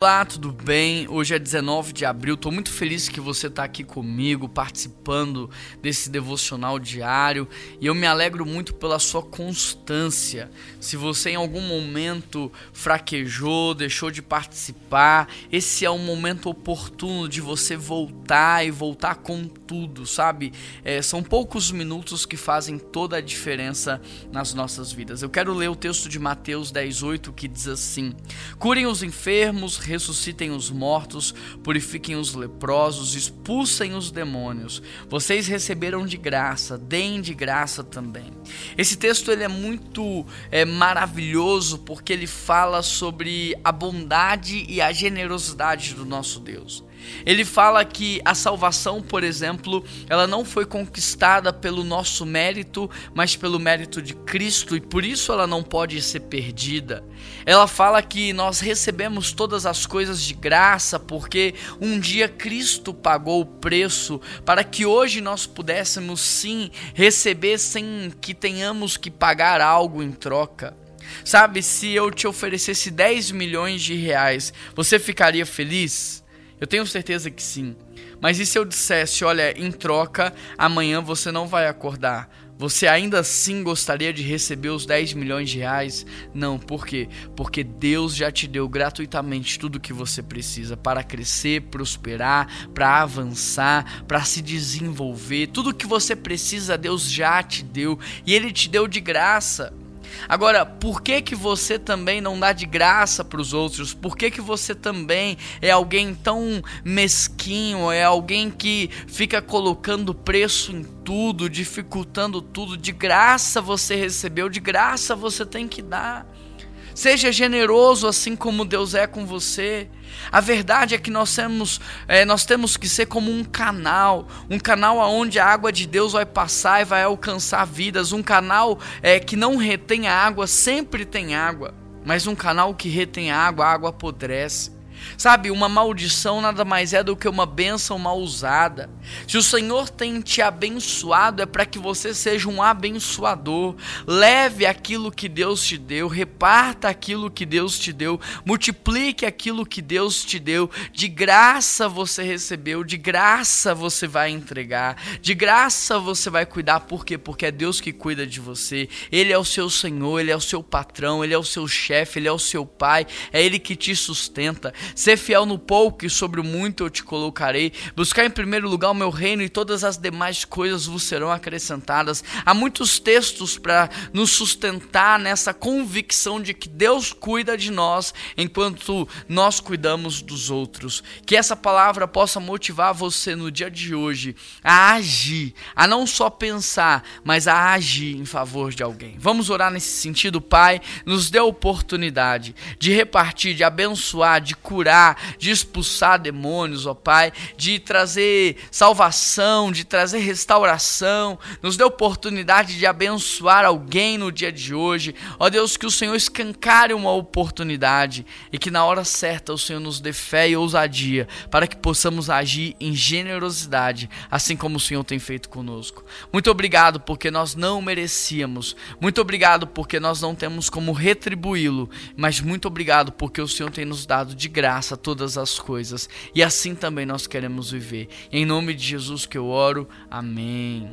Olá, tudo bem? Hoje é 19 de abril. Estou muito feliz que você está aqui comigo, participando desse devocional diário. E eu me alegro muito pela sua constância. Se você em algum momento fraquejou, deixou de participar, esse é um momento oportuno de você voltar e voltar com tudo, sabe? É, são poucos minutos que fazem toda a diferença nas nossas vidas. Eu quero ler o texto de Mateus 10,8 que diz assim: Curem os enfermos ressuscitem os mortos, purifiquem os leprosos, expulsem os demônios. Vocês receberam de graça, deem de graça também. Esse texto ele é muito é, maravilhoso porque ele fala sobre a bondade e a generosidade do nosso Deus. Ele fala que a salvação, por exemplo, ela não foi conquistada pelo nosso mérito, mas pelo mérito de Cristo e por isso ela não pode ser perdida. Ela fala que nós recebemos todas as coisas de graça porque um dia Cristo pagou o preço para que hoje nós pudéssemos sim receber sem que tenhamos que pagar algo em troca. Sabe, se eu te oferecesse 10 milhões de reais, você ficaria feliz? Eu tenho certeza que sim. Mas e se eu dissesse, olha, em troca, amanhã você não vai acordar? Você ainda assim gostaria de receber os 10 milhões de reais? Não, por quê? Porque Deus já te deu gratuitamente tudo o que você precisa para crescer, prosperar, para avançar, para se desenvolver. Tudo o que você precisa, Deus já te deu e Ele te deu de graça. Agora, por que que você também não dá de graça para os outros? Por que que você também é alguém tão mesquinho, é alguém que fica colocando preço em tudo, dificultando tudo? De graça você recebeu, de graça você tem que dar. Seja generoso assim como Deus é com você. A verdade é que nós temos, é, nós temos que ser como um canal, um canal aonde a água de Deus vai passar e vai alcançar vidas, um canal é, que não retém a água, sempre tem água, mas um canal que retém a água, a água apodrece. Sabe, uma maldição nada mais é do que uma bênção mal usada. Se o Senhor tem te abençoado, é para que você seja um abençoador. Leve aquilo que Deus te deu, reparta aquilo que Deus te deu, multiplique aquilo que Deus te deu. De graça você recebeu, de graça você vai entregar, de graça você vai cuidar. Por quê? Porque é Deus que cuida de você. Ele é o seu Senhor, ele é o seu patrão, ele é o seu chefe, ele é o seu pai, é ele que te sustenta. Ser fiel no pouco e sobre o muito eu te colocarei. Buscar em primeiro lugar o meu reino e todas as demais coisas vos serão acrescentadas. Há muitos textos para nos sustentar nessa convicção de que Deus cuida de nós enquanto nós cuidamos dos outros. Que essa palavra possa motivar você no dia de hoje a agir, a não só pensar, mas a agir em favor de alguém. Vamos orar nesse sentido, Pai. Nos dê a oportunidade de repartir, de abençoar, de curar curar, de expulsar demônios, ó Pai, de trazer salvação, de trazer restauração. Nos dê oportunidade de abençoar alguém no dia de hoje. Ó Deus, que o Senhor escancare uma oportunidade e que na hora certa o Senhor nos dê fé e ousadia para que possamos agir em generosidade, assim como o Senhor tem feito conosco. Muito obrigado porque nós não merecíamos. Muito obrigado porque nós não temos como retribuí-lo, mas muito obrigado porque o Senhor tem nos dado de graça graça todas as coisas. E assim também nós queremos viver. Em nome de Jesus que eu oro. Amém.